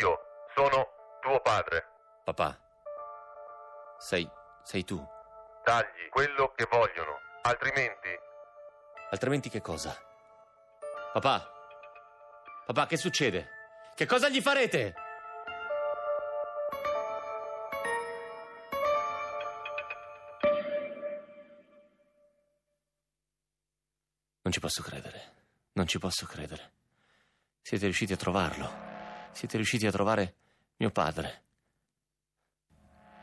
io, sono tuo padre. Papà, sei, sei tu. Dagli quello che vogliono, altrimenti Altrimenti che cosa? Papà, papà, che succede? Che cosa gli farete? Non ci posso credere. Non ci posso credere. Siete riusciti a trovarlo. Siete riusciti a trovare mio padre.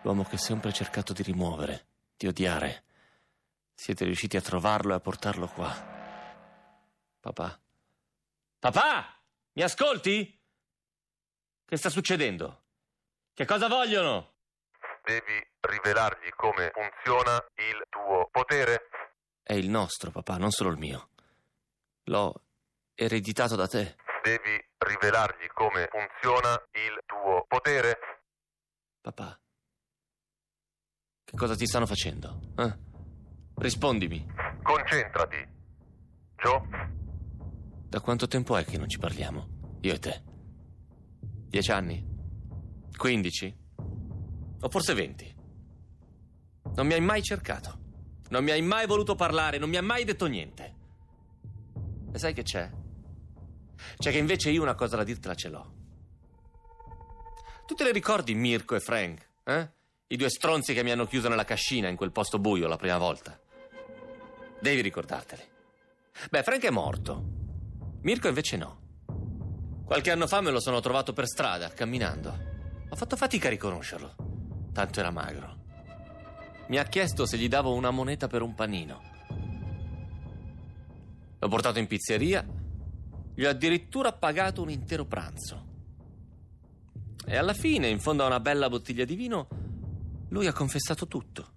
L'uomo che sempre cercato di rimuovere, di odiare. Siete riusciti a trovarlo e a portarlo qua. Papà. Papà! Mi ascolti? Che sta succedendo? Che cosa vogliono? devi rivelargli come funziona il tuo potere. È il nostro, papà, non solo il mio. L'ho ereditato da te. Devi rivelargli come funziona il tuo potere. Papà. Che cosa ti stanno facendo? Eh? Rispondimi. Concentrati. Joe, Da quanto tempo è che non ci parliamo? Io e te? Dieci anni? Quindici? O forse venti? Non mi hai mai cercato. Non mi hai mai voluto parlare, non mi hai mai detto niente. E sai che c'è? C'è che invece io una cosa da dirtela ce l'ho. Tu te le ricordi Mirko e Frank? Eh? I due stronzi che mi hanno chiuso nella cascina in quel posto buio la prima volta. Devi ricordarteli. Beh, Frank è morto. Mirko invece no. Qualche anno fa me lo sono trovato per strada, camminando. Ho fatto fatica a riconoscerlo. Tanto era magro. Mi ha chiesto se gli davo una moneta per un panino. L'ho portato in pizzeria. Gli ho addirittura pagato un intero pranzo. E alla fine, in fondo a una bella bottiglia di vino, lui ha confessato tutto.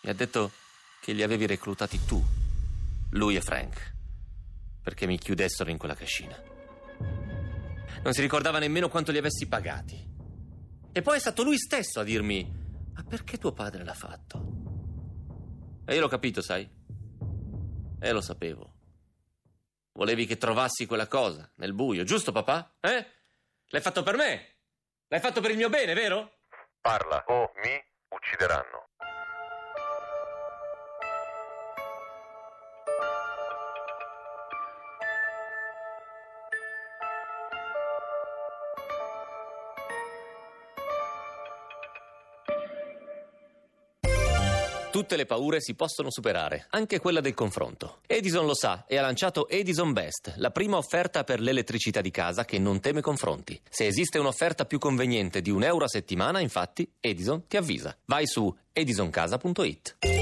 Mi ha detto che li avevi reclutati tu, lui e Frank, perché mi chiudessero in quella cascina. Non si ricordava nemmeno quanto li avessi pagati. E poi è stato lui stesso a dirmi: Ma perché tuo padre l'ha fatto? E io l'ho capito, sai? E lo sapevo. Volevi che trovassi quella cosa nel buio, giusto, papà? Eh? L'hai fatto per me? L'hai fatto per il mio bene, vero? parla o mi uccideranno. Tutte le paure si possono superare, anche quella del confronto. Edison lo sa e ha lanciato Edison Best, la prima offerta per l'elettricità di casa che non teme confronti. Se esiste un'offerta più conveniente di un euro a settimana, infatti, Edison ti avvisa. Vai su edisoncasa.it.